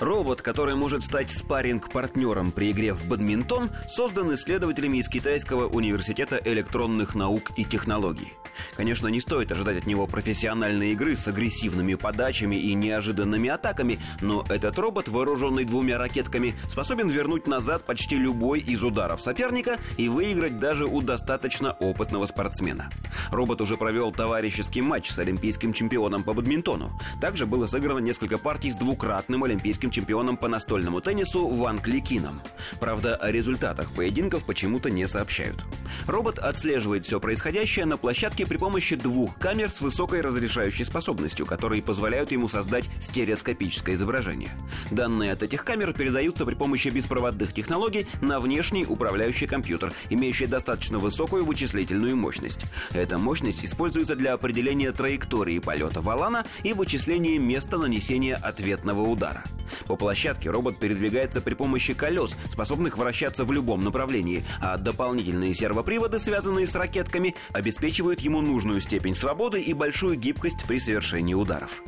Робот, который может стать спарринг-партнером при игре в бадминтон, создан исследователями из Китайского университета электронных наук и технологий. Конечно, не стоит ожидать от него профессиональной игры с агрессивными подачами и неожиданными атаками, но этот робот, вооруженный двумя ракетками, способен вернуть назад почти любой из ударов соперника и выиграть даже у достаточно опытного спортсмена. Робот уже провел товарищеский матч с олимпийским чемпионом по бадминтону. Также было сыграно несколько партий с двукратным олимпийским чемпионом по настольному теннису Ван Кликином. Правда, о результатах поединков почему-то не сообщают. Робот отслеживает все происходящее на площадке при помощи двух камер с высокой разрешающей способностью, которые позволяют ему создать стереоскопическое изображение. Данные от этих камер передаются при помощи беспроводных технологий на внешний управляющий компьютер, имеющий достаточно высокую вычислительную мощность. Эта мощность используется для определения траектории полета валана и вычисления места нанесения ответного удара. По площадке робот передвигается при помощи колес, способных вращаться в любом направлении, а дополнительные сервоприводы, связанные с ракетками, обеспечивают ему нужную степень свободы и большую гибкость при совершении ударов.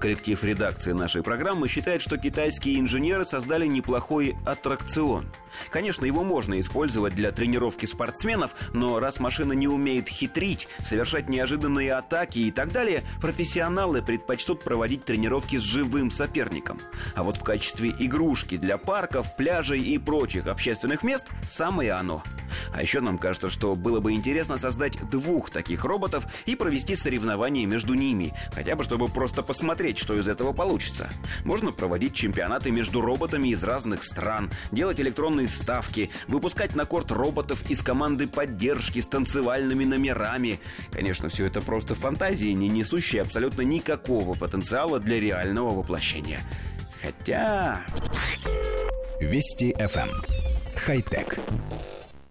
Коллектив редакции нашей программы считает, что китайские инженеры создали неплохой аттракцион – Конечно, его можно использовать для тренировки спортсменов, но раз машина не умеет хитрить, совершать неожиданные атаки и так далее, профессионалы предпочтут проводить тренировки с живым соперником. А вот в качестве игрушки для парков, пляжей и прочих общественных мест самое оно. А еще нам кажется, что было бы интересно создать двух таких роботов и провести соревнования между ними, хотя бы чтобы просто посмотреть, что из этого получится. Можно проводить чемпионаты между роботами из разных стран, делать электронные телевизионные ставки, выпускать на корт роботов из команды поддержки с танцевальными номерами. Конечно, все это просто фантазии, не несущие абсолютно никакого потенциала для реального воплощения. Хотя... Вести FM. Эм. Хай-тек.